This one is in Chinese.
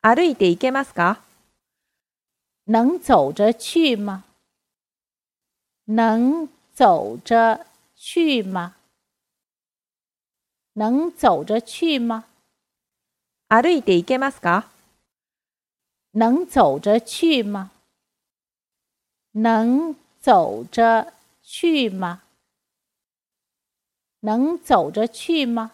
歩いて行けますか能走着去吗？能走着去吗？能走着去吗？歩いて行けますか能走着去吗？能走着去吗？能走着去吗？